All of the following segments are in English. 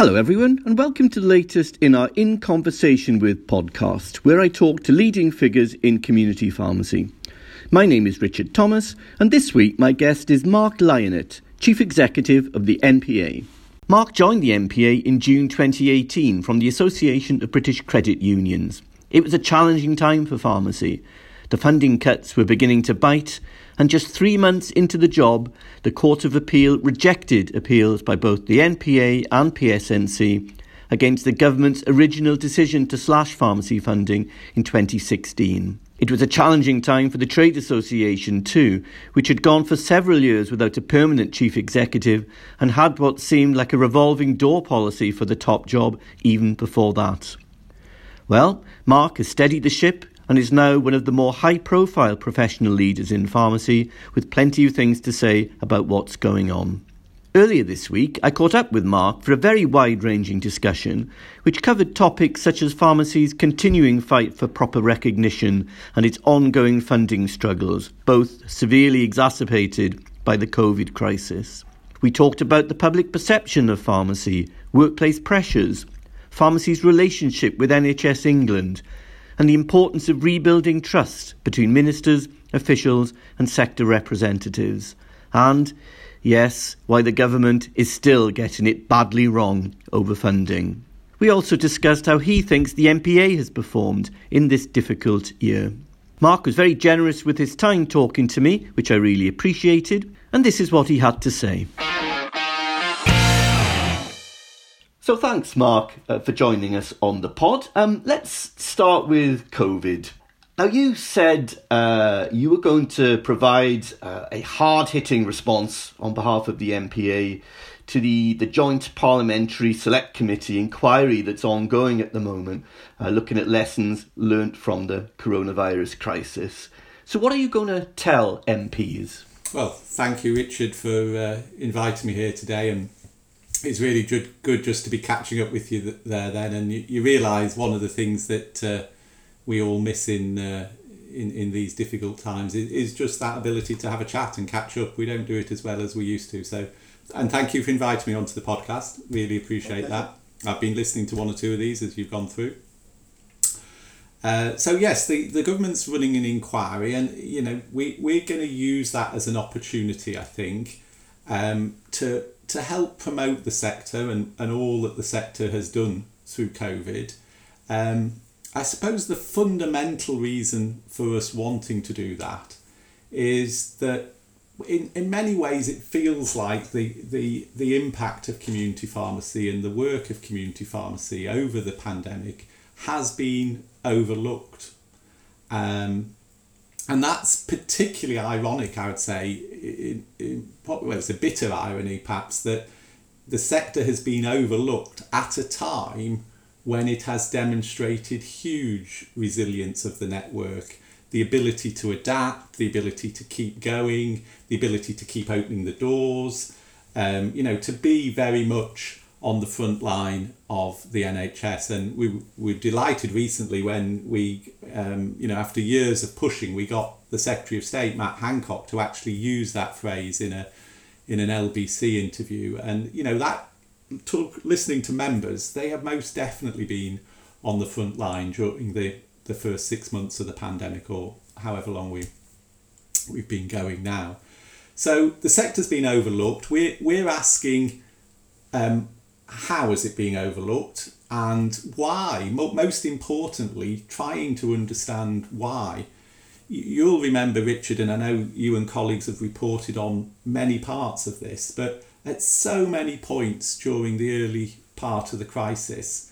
Hello, everyone, and welcome to the latest in our In Conversation with podcast, where I talk to leading figures in community pharmacy. My name is Richard Thomas, and this week my guest is Mark Lyonette, Chief Executive of the NPA. Mark joined the NPA in June 2018 from the Association of British Credit Unions. It was a challenging time for pharmacy. The funding cuts were beginning to bite, and just three months into the job, the Court of Appeal rejected appeals by both the NPA and PSNC against the government's original decision to slash pharmacy funding in 2016. It was a challenging time for the Trade Association too, which had gone for several years without a permanent chief executive and had what seemed like a revolving door policy for the top job even before that. Well, Mark has steadied the ship and is now one of the more high profile professional leaders in pharmacy with plenty of things to say about what's going on. Earlier this week, I caught up with Mark for a very wide ranging discussion which covered topics such as pharmacy's continuing fight for proper recognition and its ongoing funding struggles, both severely exacerbated by the COVID crisis. We talked about the public perception of pharmacy, workplace pressures, pharmacy's relationship with NHS England, and the importance of rebuilding trust between ministers, officials, and sector representatives. And, yes, why the government is still getting it badly wrong over funding. We also discussed how he thinks the NPA has performed in this difficult year. Mark was very generous with his time talking to me, which I really appreciated, and this is what he had to say. So thanks, Mark, uh, for joining us on the pod. Um, let's start with COVID. Now, you said uh, you were going to provide uh, a hard hitting response on behalf of the NPA to the, the Joint Parliamentary Select Committee inquiry that's ongoing at the moment, uh, looking at lessons learnt from the coronavirus crisis. So, what are you going to tell MPs? Well, thank you, Richard, for uh, inviting me here today and it's really good, good just to be catching up with you there then and you, you realise one of the things that uh, we all miss in, uh, in in these difficult times is, is just that ability to have a chat and catch up. We don't do it as well as we used to so and thank you for inviting me onto the podcast. Really appreciate that. I've been listening to one or two of these as you've gone through. Uh, so yes, the, the government's running an inquiry, and you know we we're going to use that as an opportunity, I think, um, to to help promote the sector and, and all that the sector has done through COVID, um, I suppose the fundamental reason for us wanting to do that is that in, in many ways it feels like the, the, the impact of community pharmacy and the work of community pharmacy over the pandemic has been overlooked. Um, and that's particularly ironic, I would say, in, in, well, it's a bitter irony perhaps, that the sector has been overlooked at a time when it has demonstrated huge resilience of the network, the ability to adapt, the ability to keep going, the ability to keep opening the doors, um, you know, to be very much on the front line of the NHS. And we were delighted recently when we, um, you know, after years of pushing, we got the Secretary of State, Matt Hancock, to actually use that phrase in a in an LBC interview. And, you know, that talk, listening to members, they have most definitely been on the front line during the, the first six months of the pandemic or however long we, we've been going now. So the sector's been overlooked. We're, we're asking um, how is it being overlooked and why most importantly trying to understand why. You'll remember richard and i know you and colleagues have reported on many parts of this but at so many points during the early part of the crisis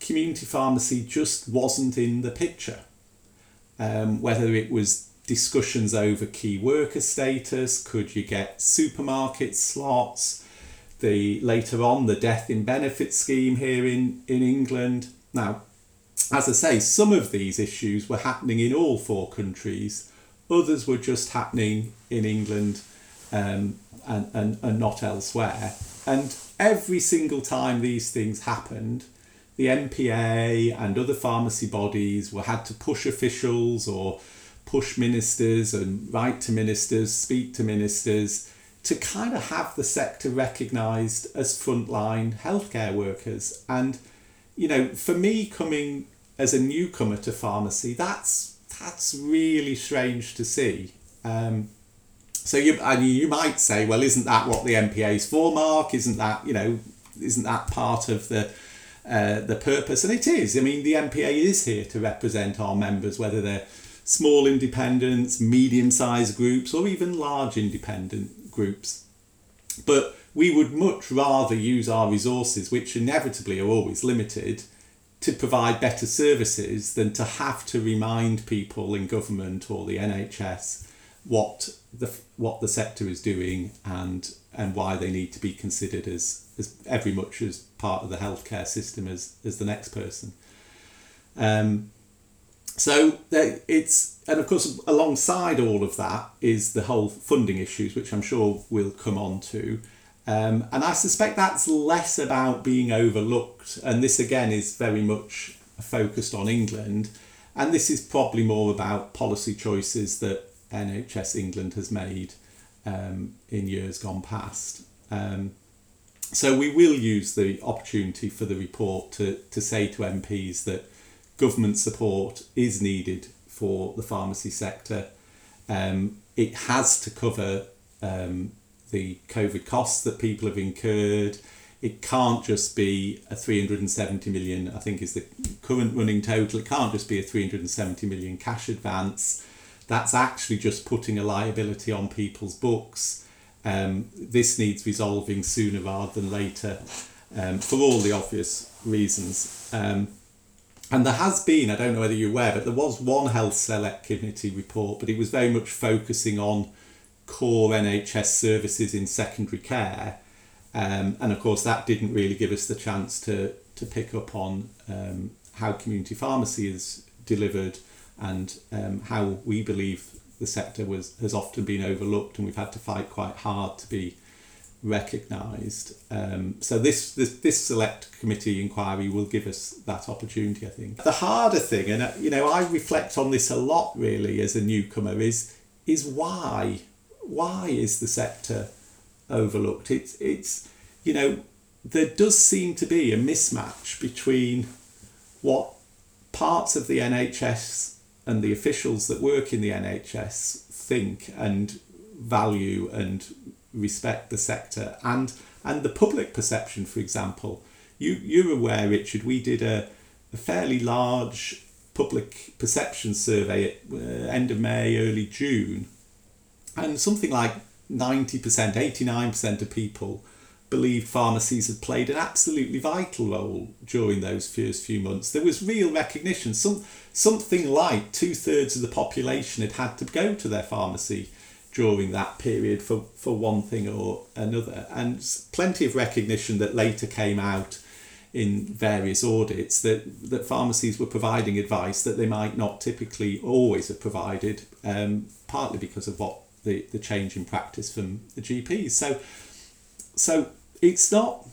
community pharmacy just wasn't in the picture. Um, whether it was discussions over key worker status could you get supermarket slots the later on the death in benefit scheme here in, in England. Now, as I say, some of these issues were happening in all four countries, others were just happening in England um, and, and, and not elsewhere. And every single time these things happened, the NPA and other pharmacy bodies were had to push officials or push ministers and write to ministers, speak to ministers to kind of have the sector recognised as frontline healthcare workers. And, you know, for me coming as a newcomer to pharmacy, that's that's really strange to see. Um, so you and you might say, well, isn't that what the NPA is for, Mark? Isn't that you know, isn't that part of the uh, the purpose? And it is. I mean, the NPA is here to represent our members, whether they're small independents, medium-sized groups, or even large independent groups. But we would much rather use our resources, which inevitably are always limited, to provide better services than to have to remind people in government or the NHS what the what the sector is doing and and why they need to be considered as as every much as part of the healthcare system as as the next person. Um, so it's and of course alongside all of that is the whole funding issues, which I'm sure we'll come on to. Um, and I suspect that's less about being overlooked, and this again is very much focused on England, and this is probably more about policy choices that NHS England has made um, in years gone past. Um, so we will use the opportunity for the report to, to say to MPs that government support is needed for the pharmacy sector. Um, it has to cover um, the COVID costs that people have incurred. It can't just be a 370 million, I think is the current running total. It can't just be a 370 million cash advance that's actually just putting a liability on people's books. Um, this needs resolving sooner rather than later um, for all the obvious reasons. Um, and there has been, I don't know whether you're aware, but there was one Health Select Committee report, but it was very much focusing on core NHS services in secondary care. Um, and of course, that didn't really give us the chance to, to pick up on um, how community pharmacy is delivered and um, how we believe the sector was has often been overlooked and we've had to fight quite hard to be recognised. Um, so this, this this select committee inquiry will give us that opportunity, I think. The harder thing, and uh, you know, I reflect on this a lot really as a newcomer, is is why why is the sector overlooked? It's it's you know there does seem to be a mismatch between what parts of the NHS and the officials that work in the NHS think and value and respect the sector and and the public perception for example you you're aware Richard we did a, a fairly large public perception survey at uh, end of May early June and something like 90% 89% of people believed pharmacies had played an absolutely vital role during those first few months. There was real recognition. Some something like two thirds of the population had had to go to their pharmacy during that period for, for one thing or another, and plenty of recognition that later came out in various audits that, that pharmacies were providing advice that they might not typically always have provided, um, partly because of what the, the change in practice from the GPs. So so it's not.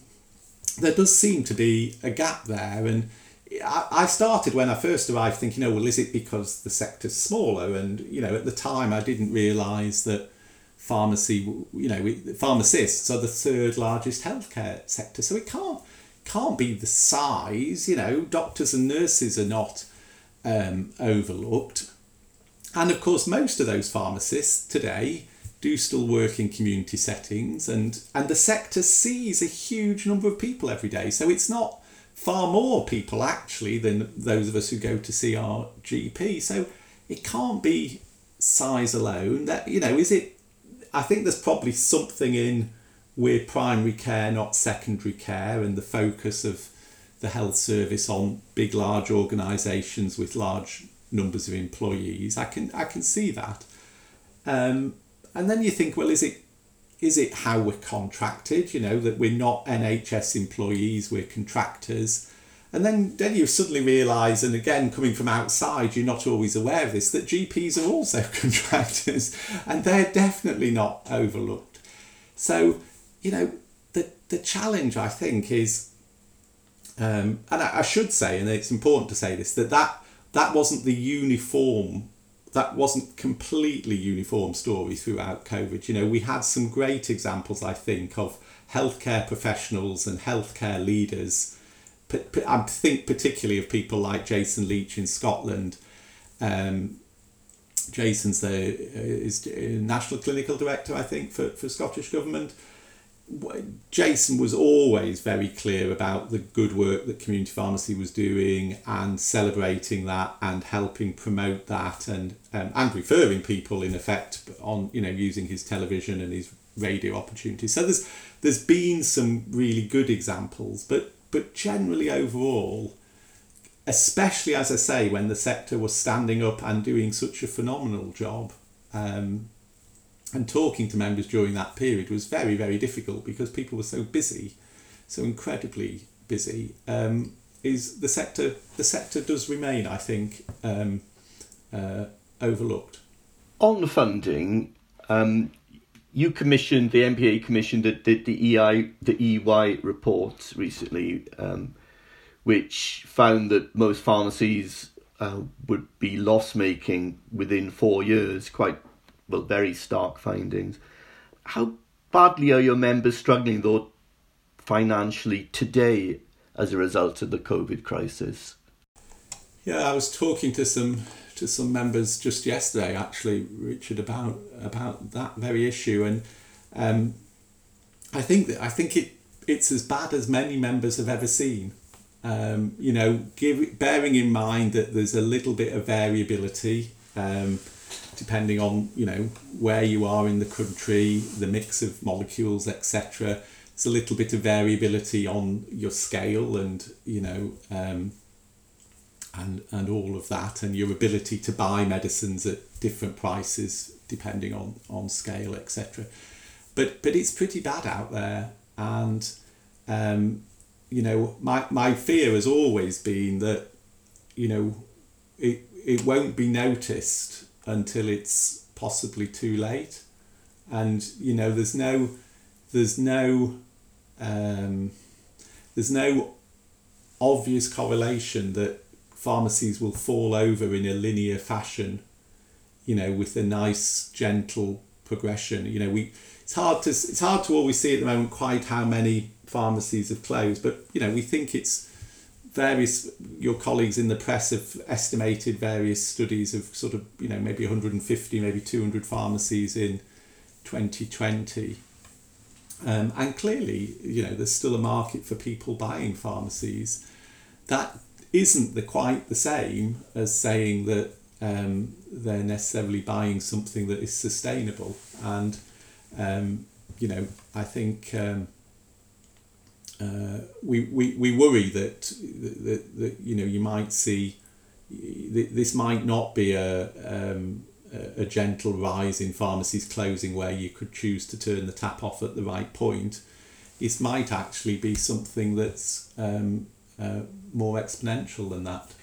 There does seem to be a gap there, and I, started when I first arrived thinking, oh well, is it because the sector's smaller? And you know, at the time, I didn't realise that pharmacy, you know, pharmacists are the third largest healthcare sector, so it can't can't be the size. You know, doctors and nurses are not um, overlooked, and of course, most of those pharmacists today do still work in community settings and and the sector sees a huge number of people every day so it's not far more people actually than those of us who go to see our GP so it can't be size alone. That you know is it I think there's probably something in we're primary care not secondary care and the focus of the health service on big large organizations with large numbers of employees. I can I can see that. Um, and then you think, well, is it is it how we're contracted? You know that we're not NHS employees, we're contractors. And then, then you suddenly realise, and again, coming from outside, you're not always aware of this, that GPs are also contractors and they're definitely not overlooked. So, you know, the, the challenge, I think, is, um, and I, I should say, and it's important to say this, that, that that wasn't the uniform that wasn't completely uniform story throughout COVID. You know, we had some great examples, I think, of healthcare professionals and healthcare leaders. I think particularly of people like Jason Leitch in Scotland. Um, Jason's the is national clinical director, I think, for, for Scottish government. Jason was always very clear about the good work that community pharmacy was doing and celebrating that and helping promote that and um, and referring people in effect on you know using his television and his radio opportunities. So there's there's been some really good examples, but but generally overall, especially as I say, when the sector was standing up and doing such a phenomenal job. Um, and talking to members during that period was very very difficult because people were so busy so incredibly busy. Um, is the sector the sector does remain I think um, uh, overlooked. On funding um, you commissioned the NPA commissioned the, the, the EI the EY report recently um, which found that most pharmacies uh, would be loss making within four years quite well, very stark findings. How badly are your members struggling, though, financially today as a result of the COVID crisis? Yeah, I was talking to some to some members just yesterday, actually, Richard, about about that very issue, and um, I think that I think it it's as bad as many members have ever seen. Um, you know, give, bearing in mind that there's a little bit of variability. Um, depending on you know where you are in the country, the mix of molecules, etc. There's a little bit of variability on your scale, and you know, um, and and all of that, and your ability to buy medicines at different prices depending on on scale, etc. But but it's pretty bad out there, and um, you know, my my fear has always been that you know it it won't be noticed until it's possibly too late. And you know there's no there's no um, there's no obvious correlation that pharmacies will fall over in a linear fashion you know with a nice gentle progression. You know we it's hard to it's hard to always see at the moment quite how many pharmacies have closed but you know we think it's various your colleagues in the press have estimated various studies of sort of you know maybe 150 maybe 200 pharmacies in 2020 um, and clearly you know there's still a market for people buying pharmacies. That isn't the quite the same as saying that um, they're necessarily buying something that is sustainable. And um, you know I think um, uh, we, we, we worry that, that, that you know you might see this might not be a, um, a gentle rise in pharmacies closing where you could choose to turn the tap off at the right point. This might actually be something that's um, uh, more exponential than that.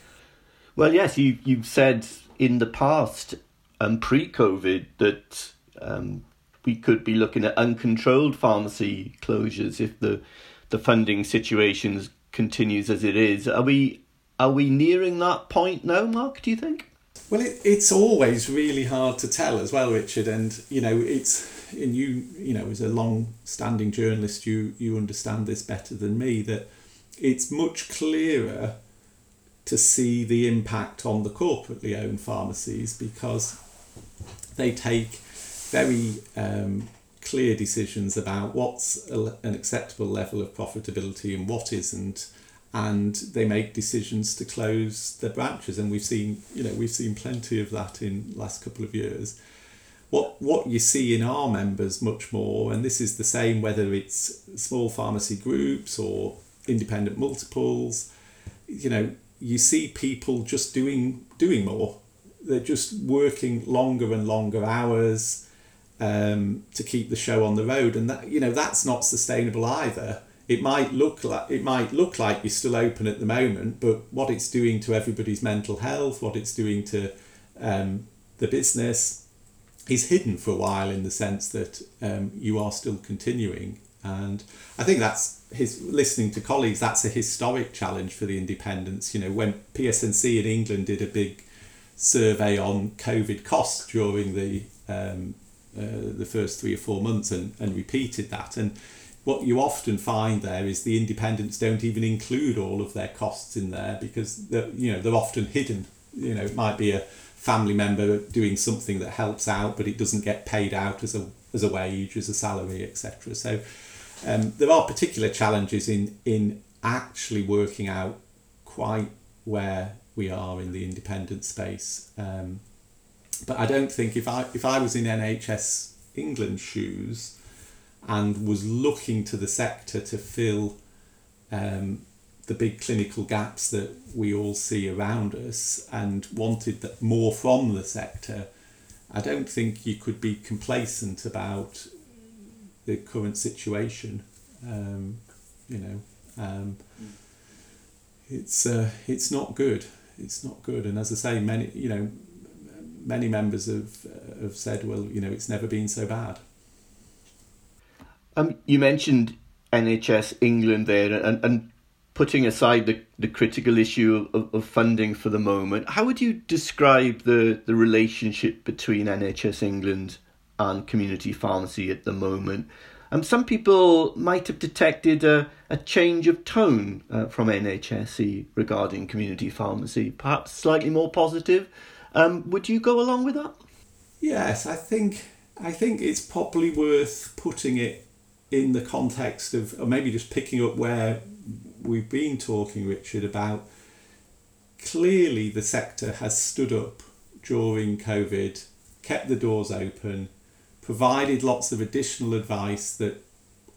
Well, yes, you you've said in the past, um, pre-COVID, that um, we could be looking at uncontrolled pharmacy closures if the the funding situation continues as it is. Are we are we nearing that point now, Mark? Do you think? Well, it, it's always really hard to tell as well, Richard. And you know, it's and you you know, as a long-standing journalist, you you understand this better than me that it's much clearer to see the impact on the corporately owned pharmacies because they take very um, clear decisions about what's an acceptable level of profitability and what isn't and they make decisions to close their branches. And we've seen you know we've seen plenty of that in the last couple of years. What what you see in our members much more and this is the same whether it's small pharmacy groups or independent multiples you know you see people just doing doing more. They're just working longer and longer hours um, to keep the show on the road, and that you know that's not sustainable either. It might look like it might look like you're still open at the moment, but what it's doing to everybody's mental health, what it's doing to um, the business, is hidden for a while in the sense that um, you are still continuing. And I think that's his listening to colleagues. That's a historic challenge for the independents. You know, when PSNC in England did a big survey on COVID costs during the um, uh, the first three or four months and, and repeated that. And what you often find there is the independents don't even include all of their costs in there because they're, you know they're often hidden. You know, it might be a family member doing something that helps out, but it doesn't get paid out as a as a wage, as a salary, etc. So um, there are particular challenges in in actually working out quite where we are in the independent space. Um, but I don't think if I if I was in NHS England shoes and was looking to the sector to fill um, the big clinical gaps that we all see around us and wanted that more from the sector, I don't think you could be complacent about the current situation. Um, you know, um, it's uh, it's not good. It's not good. And as I say, many you know, many members have have said, well, you know, it's never been so bad. Um, you mentioned NHS England there, and, and putting aside the, the critical issue of, of funding for the moment, how would you describe the, the relationship between NHS England and community pharmacy at the moment? Um, some people might have detected a, a change of tone uh, from NHSE regarding community pharmacy, perhaps slightly more positive. Um, would you go along with that? Yes, I think I think it's probably worth putting it in the context of, or maybe just picking up where we've been talking, Richard, about clearly the sector has stood up during COVID, kept the doors open, provided lots of additional advice that,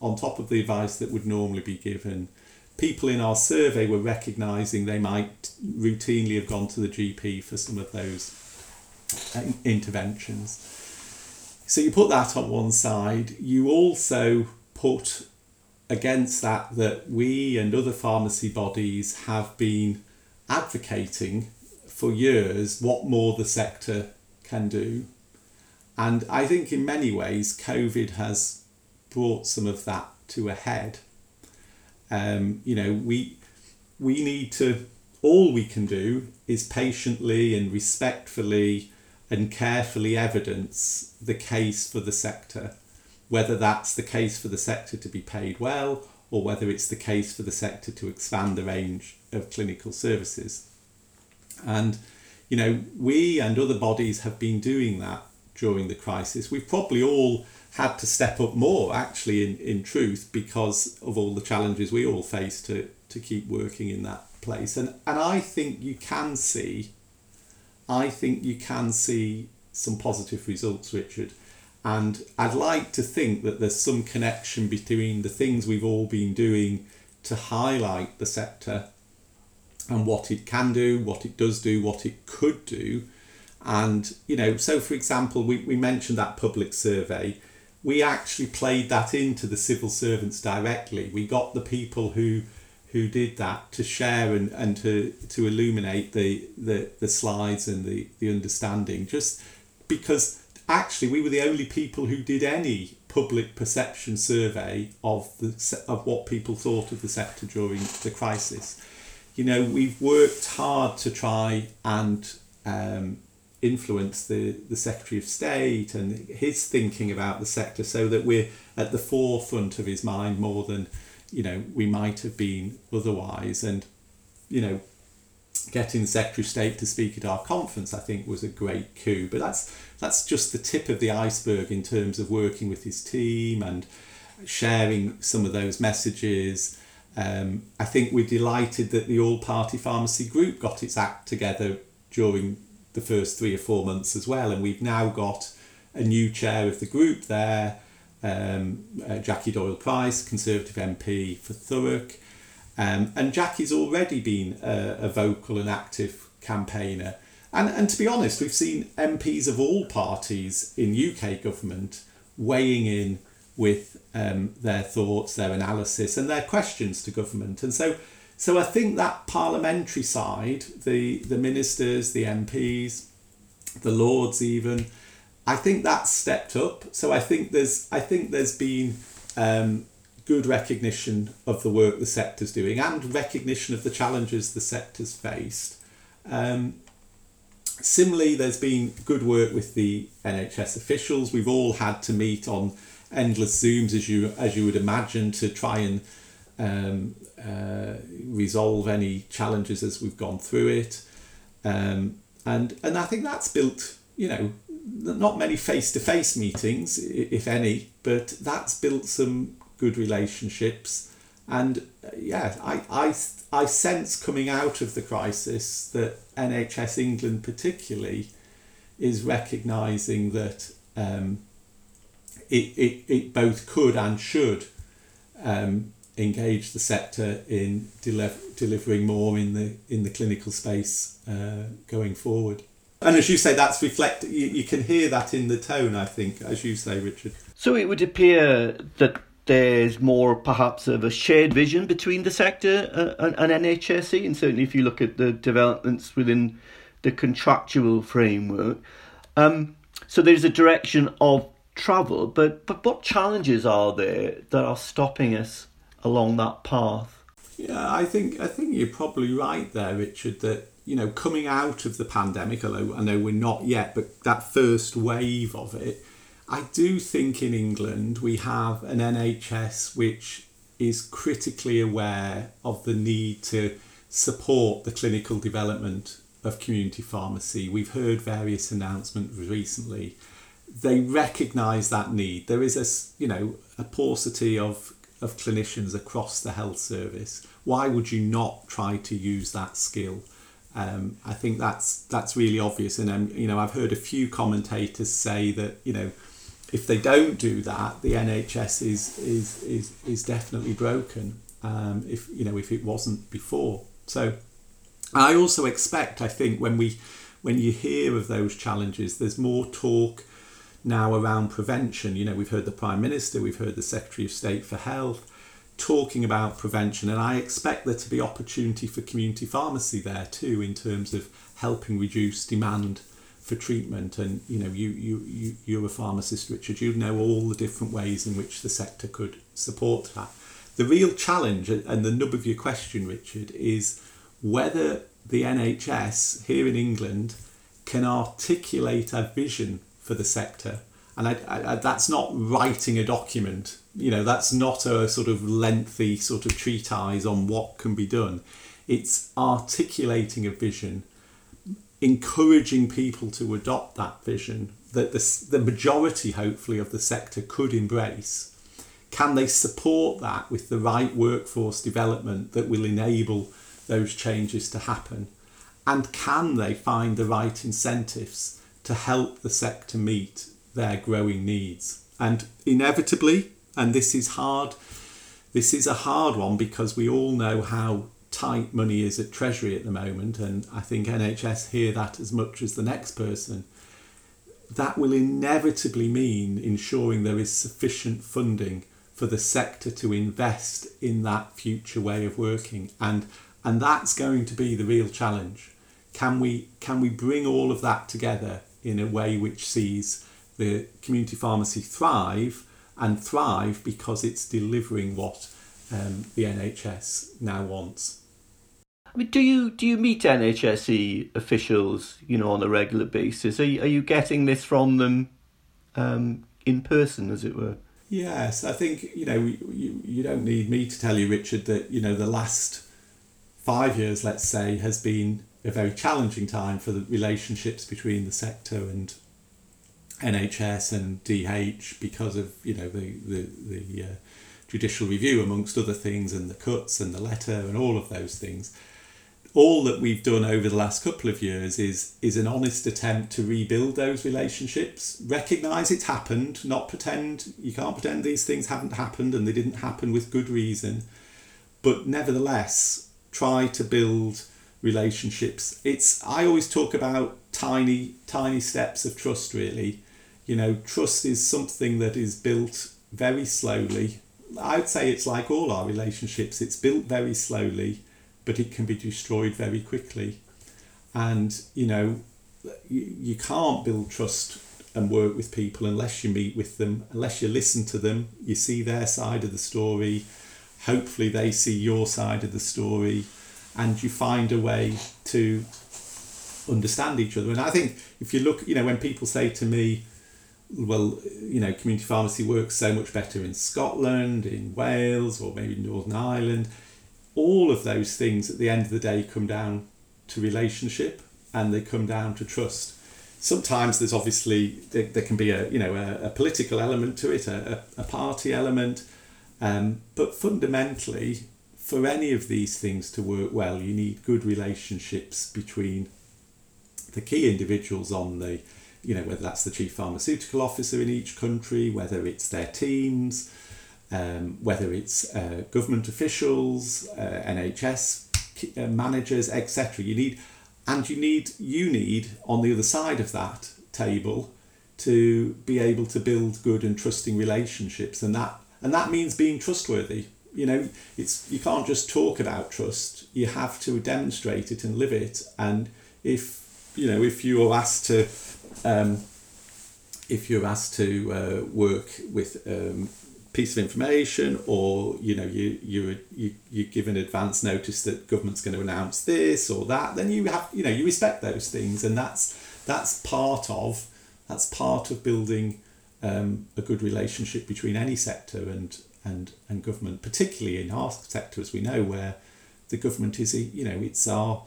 on top of the advice that would normally be given, people in our survey were recognising they might routinely have gone to the GP for some of those uh, interventions. So you put that on one side. You also put against that that we and other pharmacy bodies have been advocating for years what more the sector can do. And I think in many ways, COVID has brought some of that to a head. Um, you know, we we need to all we can do is patiently and respectfully and carefully evidence the case for the sector whether that's the case for the sector to be paid well or whether it's the case for the sector to expand the range of clinical services. And, you know, we and other bodies have been doing that during the crisis. We've probably all had to step up more, actually, in, in truth, because of all the challenges we all face to, to keep working in that place. And, and I think you can see, I think you can see some positive results, Richard. And I'd like to think that there's some connection between the things we've all been doing to highlight the sector and what it can do, what it does do, what it could do. And, you know, so for example, we, we mentioned that public survey. We actually played that into the civil servants directly. We got the people who who did that to share and, and to, to illuminate the, the, the slides and the, the understanding just because actually we were the only people who did any public perception survey of the of what people thought of the sector during the crisis. You know, we've worked hard to try and um, influence the, the Secretary of State and his thinking about the sector so that we're at the forefront of his mind more than, you know, we might have been otherwise. And, you know, getting the Secretary of State to speak at our conference, I think, was a great coup. But that's that's just the tip of the iceberg in terms of working with his team and sharing some of those messages. Um, I think we're delighted that the All Party Pharmacy Group got its act together during the first three or four months as well, and we've now got a new chair of the group there, um, uh, Jackie Doyle Price, Conservative MP for Thurrock. Um, and Jackie's already been a, a vocal and active campaigner. And, and to be honest, we've seen MPs of all parties in UK government weighing in with um, their thoughts, their analysis, and their questions to government. And so, so I think that parliamentary side, the, the ministers, the MPs, the lords, even, I think that's stepped up. So I think there's I think there's been um, good recognition of the work the sector's doing and recognition of the challenges the sector's faced. Um, Similarly, there's been good work with the NHS officials. We've all had to meet on endless Zooms, as you as you would imagine, to try and um, uh, resolve any challenges as we've gone through it. Um, and and I think that's built, you know, not many face to face meetings, if any, but that's built some good relationships. And uh, yeah, I, I, I sense coming out of the crisis that NHS England, particularly, is recognising that um, it, it, it both could and should um, engage the sector in deliver, delivering more in the in the clinical space uh, going forward. And as you say, that's reflected. You, you can hear that in the tone. I think, as you say, Richard. So it would appear that there's more perhaps of a shared vision between the sector and, and NHSE, and certainly if you look at the developments within the contractual framework. Um, so there's a direction of travel, but but what challenges are there that are stopping us along that path? Yeah, I think I think you're probably right there, Richard. That you know, coming out of the pandemic, although I know we're not yet, but that first wave of it, I do think in England we have an NHS which is critically aware of the need to support the clinical development of community pharmacy. We've heard various announcements recently. They recognise that need. There is a you know a paucity of of clinicians across the health service. Why would you not try to use that skill? Um, I think that's that's really obvious, and um, you know I've heard a few commentators say that you know if they don't do that, the NHS is is is is definitely broken. Um, if you know if it wasn't before, so I also expect I think when we when you hear of those challenges, there's more talk now around prevention. You know, we've heard the Prime Minister, we've heard the Secretary of State for Health talking about prevention, and I expect there to be opportunity for community pharmacy there too in terms of helping reduce demand for treatment. And you know, you you you you're a pharmacist, Richard. You know all the different ways in which the sector could support that. The real challenge and the nub of your question, Richard, is whether the NHS here in England can articulate a vision for the sector. And I, I, that's not writing a document, you know, that's not a sort of lengthy sort of treatise on what can be done. It's articulating a vision, encouraging people to adopt that vision that the, the majority, hopefully, of the sector could embrace. Can they support that with the right workforce development that will enable those changes to happen? And can they find the right incentives to help the sector meet their growing needs. And inevitably, and this is hard, this is a hard one because we all know how tight money is at Treasury at the moment, and I think NHS hear that as much as the next person. That will inevitably mean ensuring there is sufficient funding for the sector to invest in that future way of working, and and that's going to be the real challenge. Can we can we bring all of that together in a way which sees the community pharmacy thrive and thrive because it's delivering what um, the NHS now wants. I mean, do you do you meet NHSE officials, you know, on a regular basis? Are you, are you getting this from them um, in person, as it were? Yes, I think you know you, you don't need me to tell you, Richard, that you know the last five years, let's say, has been a very challenging time for the relationships between the sector and NHS and DH because of you know the the the uh, judicial review amongst other things and the cuts and the letter and all of those things. All that we've done over the last couple of years is is an honest attempt to rebuild those relationships, recognise it's happened, not pretend you can't pretend these things haven't happened and they didn't happen with good reason, but nevertheless try to build relationships. It's I always talk about tiny tiny steps of trust really. You know, trust is something that is built very slowly. I'd say it's like all our relationships. It's built very slowly, but it can be destroyed very quickly. And you know, you, you can't build trust and work with people unless you meet with them, unless you listen to them, you see their side of the story. Hopefully, they see your side of the story and you find a way to understand each other. And I think if you look, you know, when people say to me, well, you know, community pharmacy works so much better in Scotland, in Wales, or maybe Northern Ireland, all of those things at the end of the day come down to relationship and they come down to trust. Sometimes there's obviously there, there can be a you know a, a political element to it, a, a, party element, um, but fundamentally, for any of these things to work well, you need good relationships between the key individuals on the, you know, whether that's the chief pharmaceutical officer in each country, whether it's their teams, um, whether it's uh, government officials, uh, NHS uh, managers, etc. You need, and you need, you need on the other side of that table to be able to build good and trusting relationships, and that and that means being trustworthy. You know, it's you can't just talk about trust. You have to demonstrate it and live it. And if you know, if you are asked to, um, if you're asked to uh, work with um, piece of information, or you know, you you you you give an advance notice that government's going to announce this or that, then you have you know you respect those things, and that's that's part of that's part of building um, a good relationship between any sector and and and government, particularly in our sector, as we know, where the government is you know it's our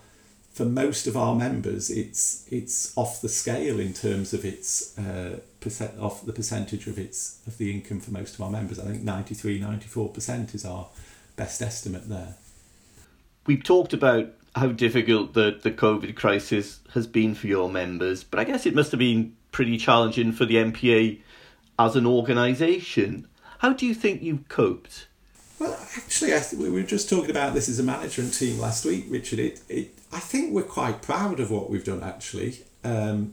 for most of our members, it's it's off the scale in terms of its uh, percent off the percentage of its of the income for most of our members. I think 93, 94 percent is our best estimate there. We've talked about how difficult the, the COVID crisis has been for your members, but I guess it must have been pretty challenging for the NPA as an organisation. How do you think you've coped? Well, actually, I th- we were just talking about this as a management team last week, Richard. It, it I think we're quite proud of what we've done. Actually, um,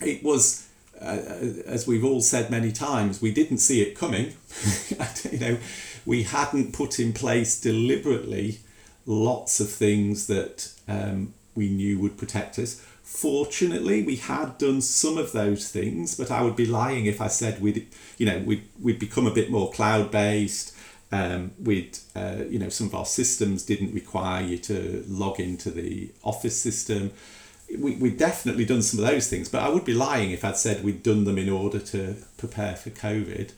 it was. Uh, as we've all said many times, we didn't see it coming. you know, we hadn't put in place deliberately lots of things that um, we knew would protect us. Fortunately, we had done some of those things, but I would be lying if I said we'd, you know, we'd, we'd become a bit more cloud based. Um, we'd, uh, you know, some of our systems didn't require you to log into the office system. We, we'd definitely done some of those things, but I would be lying if I'd said we'd done them in order to prepare for COVID.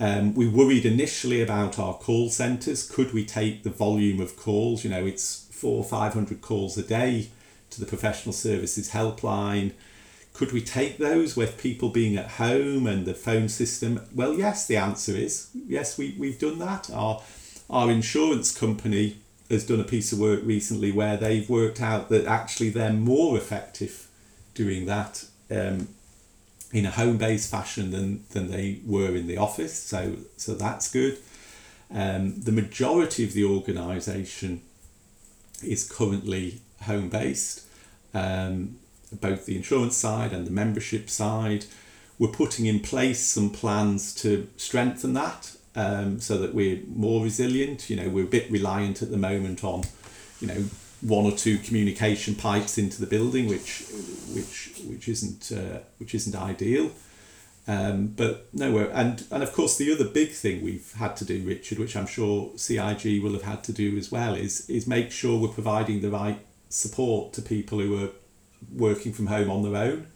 Um, we worried initially about our call centres. Could we take the volume of calls? You know, it's four or 500 calls a day to the professional services helpline. Could we take those with people being at home and the phone system? Well, yes, the answer is yes, we, we've done that. Our, our insurance company has done a piece of work recently where they've worked out that actually they're more effective doing that um, in a home based fashion than, than they were in the office. So, so that's good. Um, the majority of the organisation is currently home based. Um, both the insurance side and the membership side. We're putting in place some plans to strengthen that um, so that we're more resilient. You know, we're a bit reliant at the moment on, you know, one or two communication pipes into the building, which which which isn't uh, which isn't ideal. Um, but nowhere, and and of course the other big thing we've had to do, Richard, which I'm sure CIG will have had to do as well, is is make sure we're providing the right support to people who are working from home on their own.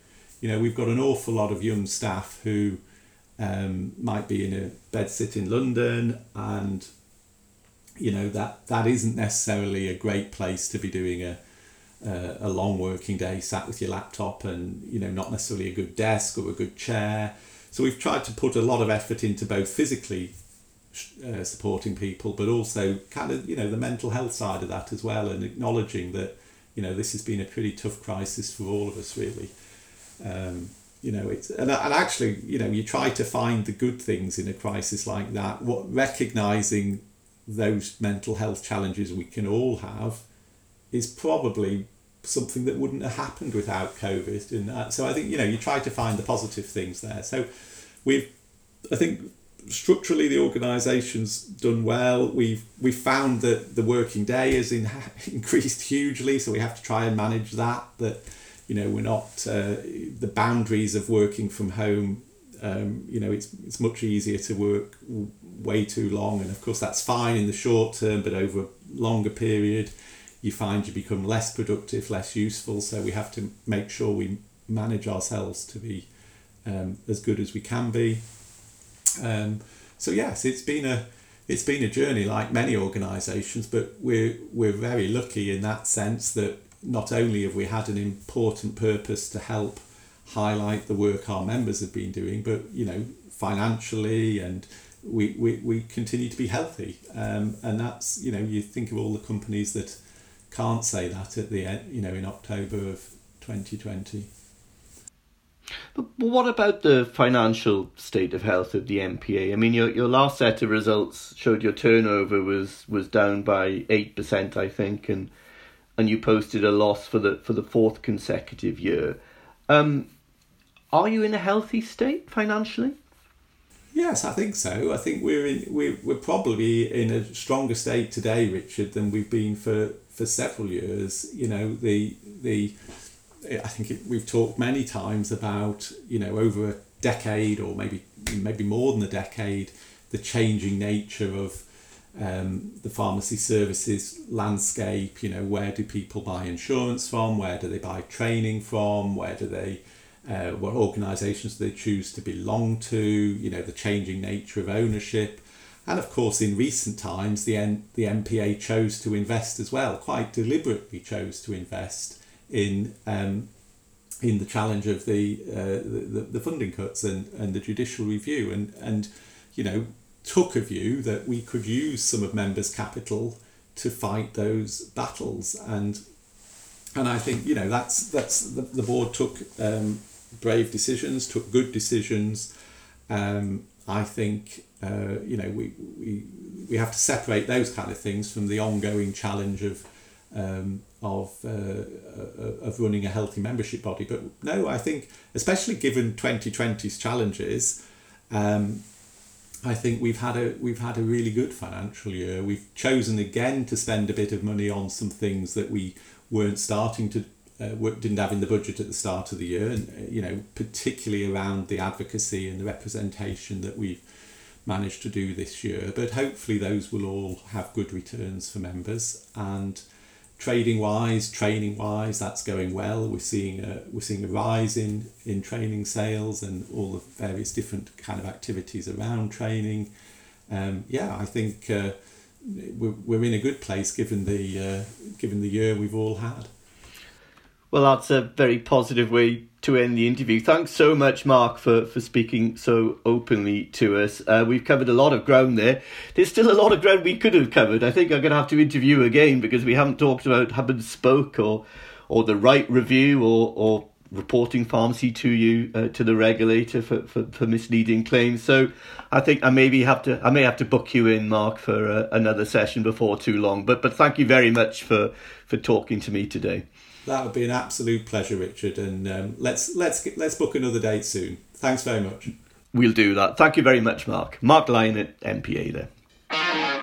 You know, we've got an awful lot of young staff who um, might be in a bed sit in London, and you know that that isn't necessarily a great place to be doing a a, a long working day sat with your laptop and you know not necessarily a good desk or a good chair. So we've tried to put a lot of effort into both physically uh, supporting people, but also kind of you know the mental health side of that as well, and acknowledging that you know this has been a pretty tough crisis for all of us really. Um, you know it's and, and actually you know you try to find the good things in a crisis like that what recognizing those mental health challenges we can all have is probably something that wouldn't have happened without covid. And uh, so i think you know you try to find the positive things there. So we've i think structurally the organisation's done well. We've we found that the working day has in, increased hugely, so we have to try and manage that. That you know we're not uh, the boundaries of working from home. Um, you know it's it's much easier to work way too long, and of course that's fine in the short term, but over a longer period, you find you become less productive, less useful. So we have to make sure we manage ourselves to be um, as good as we can be. Um, so yes, it's been a it's been a journey like many organisations, but we're we're very lucky in that sense that not only have we had an important purpose to help highlight the work our members have been doing, but you know financially and we, we, we continue to be healthy. Um, and that's, you know, you think of all the companies that can't say that at the end, you know, in October of 2020. But what about the financial state of health of the NPA? I mean, your your last set of results showed your turnover was was down by eight percent, I think, and and you posted a loss for the for the fourth consecutive year. Um, are you in a healthy state financially? Yes, I think so. I think we're in we're, we're probably in a stronger state today, Richard, than we've been for, for several years. You know, the the I think it, we've talked many times about you know over a decade or maybe maybe more than a decade, the changing nature of um, the pharmacy services landscape. You know, where do people buy insurance from? Where do they buy training from? Where do they uh, what organisations do they choose to belong to, you know, the changing nature of ownership. And of course, in recent times, the, N- the NPA chose to invest as well, quite deliberately chose to invest in, um, in the challenge of the, uh, the, the funding cuts and, and the judicial review. And, and, you know, took a view that we could use some of members' capital to fight those battles. And and I think you know that's that's the, the board took um, brave decisions, took good decisions. Um, I think uh, you know we, we we have to separate those kind of things from the ongoing challenge of um, of uh, uh of running a healthy membership body. But no, I think especially given 2020's challenges. Um, I think we've had a we've had a really good financial year. We've chosen again to spend a bit of money on some things that we weren't starting to uh, didn't have in the budget at the start of the year, and uh, you know particularly around the advocacy and the representation that we've managed to do this year. But hopefully those will all have good returns for members and trading wise, training wise, that's going well. We're seeing a we're seeing a rise in in training sales and all the various different kind of activities around training. Um, yeah, I think. Uh, we're, we're in a good place given the uh, given the year we've all had. Well, that's a very positive way to end the interview. Thanks so much, Mark, for, for speaking so openly to us. Uh, we've covered a lot of ground there. There's still a lot of ground we could have covered. I think I'm going to have to interview again because we haven't talked about Hub and Spoke or or the right review or or reporting Pharmacy2U uh, to the regulator for, for, for misleading claims. So I think I maybe have to I may have to book you in, Mark, for uh, another session before too long. But but thank you very much for for talking to me today. That would be an absolute pleasure, Richard. And um, let's let's let's book another date soon. Thanks very much. We'll do that. Thank you very much, Mark. Mark Lyon at NPA there.